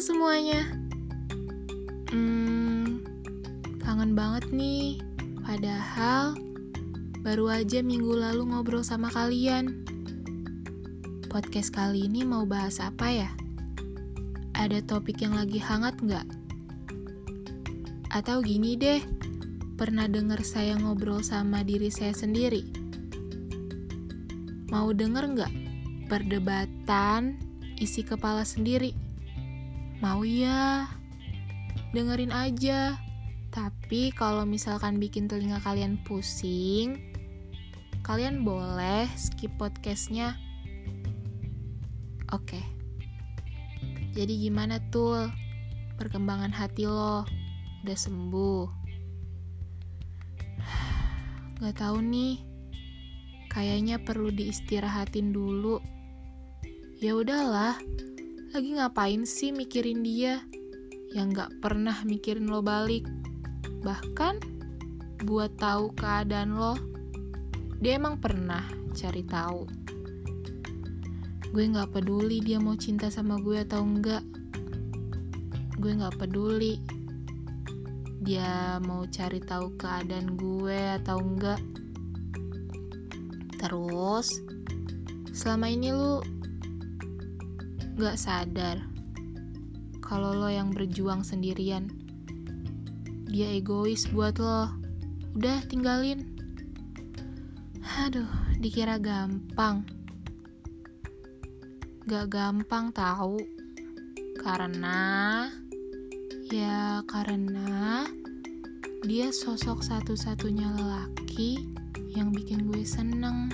semuanya. Hmm, kangen banget nih. Padahal baru aja minggu lalu ngobrol sama kalian. Podcast kali ini mau bahas apa ya? Ada topik yang lagi hangat nggak? Atau gini deh, pernah denger saya ngobrol sama diri saya sendiri? Mau denger nggak perdebatan isi kepala sendiri? Mau ya? Dengerin aja. Tapi kalau misalkan bikin telinga kalian pusing, kalian boleh skip podcastnya. Oke. Jadi gimana tuh perkembangan hati lo? Udah sembuh? Gak tahu nih. Kayaknya perlu diistirahatin dulu. Ya udahlah, lagi ngapain sih mikirin dia yang gak pernah mikirin lo balik? Bahkan buat tahu keadaan lo, dia emang pernah cari tahu. Gue gak peduli dia mau cinta sama gue atau enggak. Gue gak peduli dia mau cari tahu keadaan gue atau enggak. Terus, selama ini lu gak sadar kalau lo yang berjuang sendirian. Dia egois buat lo. Udah tinggalin. Aduh, dikira gampang. Gak gampang tahu. Karena ya karena dia sosok satu-satunya lelaki yang bikin gue seneng.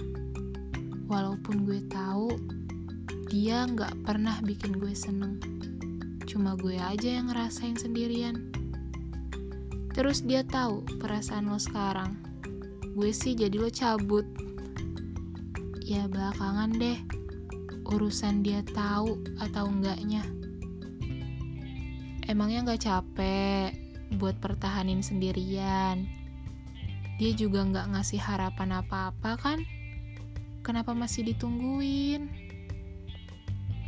Walaupun gue tahu dia nggak pernah bikin gue seneng. Cuma gue aja yang ngerasain sendirian. Terus dia tahu perasaan lo sekarang. Gue sih jadi lo cabut. Ya belakangan deh. Urusan dia tahu atau enggaknya. Emangnya nggak capek buat pertahanin sendirian? Dia juga nggak ngasih harapan apa-apa kan? Kenapa masih ditungguin?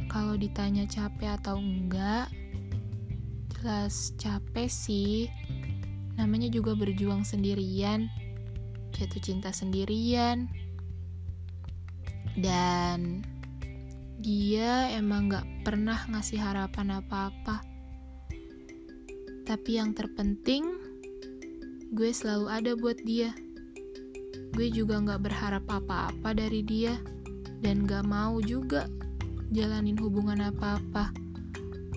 Kalau ditanya capek atau enggak, jelas capek sih. Namanya juga berjuang sendirian, jatuh cinta sendirian. Dan dia emang gak pernah ngasih harapan apa-apa. Tapi yang terpenting, gue selalu ada buat dia. Gue juga gak berharap apa-apa dari dia, dan gak mau juga jalanin hubungan apa-apa.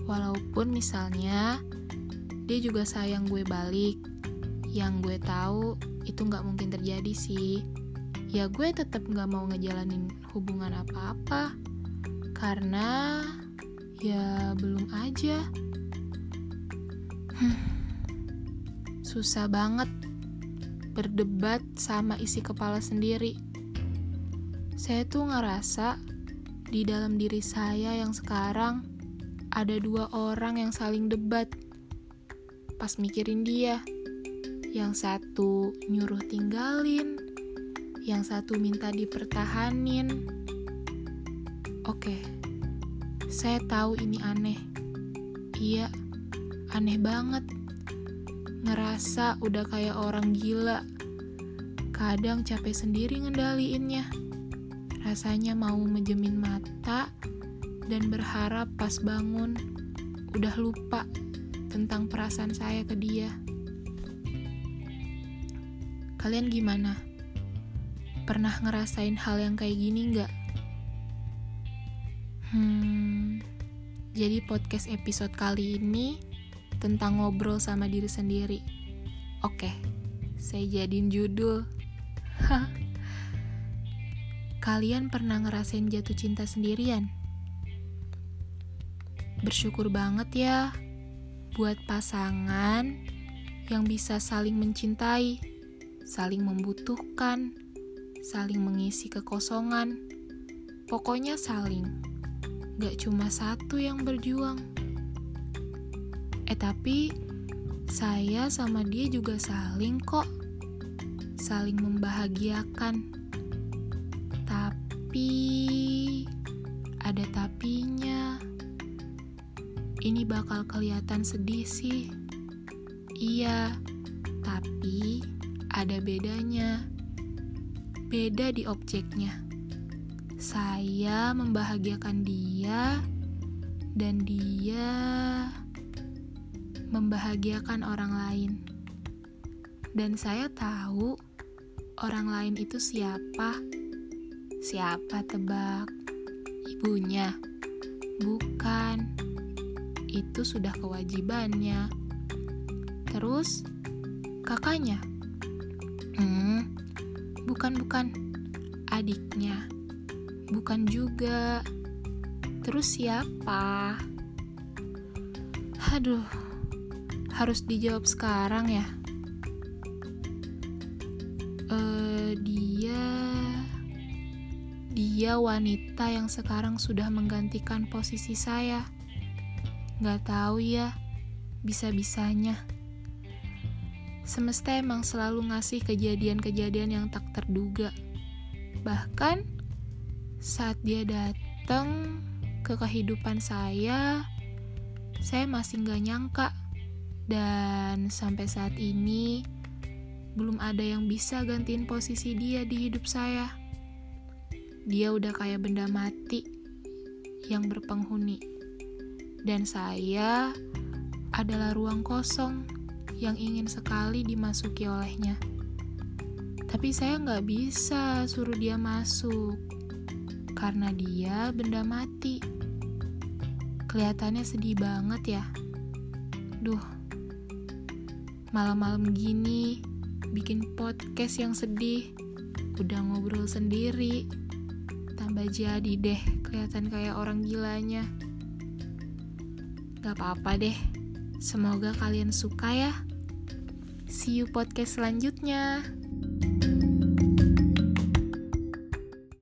Walaupun misalnya dia juga sayang gue balik. Yang gue tahu itu nggak mungkin terjadi sih. Ya gue tetap nggak mau ngejalanin hubungan apa-apa. Karena ya belum aja. Hmm, susah banget berdebat sama isi kepala sendiri. Saya tuh ngerasa di dalam diri saya yang sekarang ada dua orang yang saling debat. Pas mikirin dia, yang satu nyuruh tinggalin, yang satu minta dipertahanin. Oke, saya tahu ini aneh. Iya, aneh banget. Ngerasa udah kayak orang gila. Kadang capek sendiri ngendaliinnya. Rasanya mau menjemin mata dan berharap pas bangun udah lupa tentang perasaan saya ke dia. Kalian gimana? Pernah ngerasain hal yang kayak gini nggak? Hmm, jadi podcast episode kali ini tentang ngobrol sama diri sendiri. Oke, saya jadiin judul. Kalian pernah ngerasain jatuh cinta sendirian? Bersyukur banget ya buat pasangan yang bisa saling mencintai, saling membutuhkan, saling mengisi kekosongan. Pokoknya saling, gak cuma satu yang berjuang. Eh tapi, saya sama dia juga saling kok, saling membahagiakan tapi ada tapinya. ini bakal kelihatan sedih sih. Iya, tapi ada bedanya. Beda di objeknya. Saya membahagiakan dia dan dia membahagiakan orang lain. Dan saya tahu orang lain itu siapa. Siapa tebak? Ibunya. Bukan. Itu sudah kewajibannya. Terus kakaknya? Hmm, bukan bukan. Adiknya. Bukan juga. Terus siapa? Aduh, harus dijawab sekarang ya. Uh, dia, dia wanita yang sekarang sudah menggantikan posisi saya. Gak tahu ya, bisa-bisanya. Semesta emang selalu ngasih kejadian-kejadian yang tak terduga. Bahkan saat dia datang ke kehidupan saya, saya masih nggak nyangka. Dan sampai saat ini, belum ada yang bisa gantiin posisi dia di hidup saya. Dia udah kayak benda mati yang berpenghuni. Dan saya adalah ruang kosong yang ingin sekali dimasuki olehnya. Tapi saya nggak bisa suruh dia masuk karena dia benda mati. Kelihatannya sedih banget ya. Duh, malam-malam gini bikin podcast yang sedih. Udah ngobrol sendiri. Tambah jadi deh, kelihatan kayak orang gilanya. Gak apa-apa deh. Semoga kalian suka ya. See you podcast selanjutnya.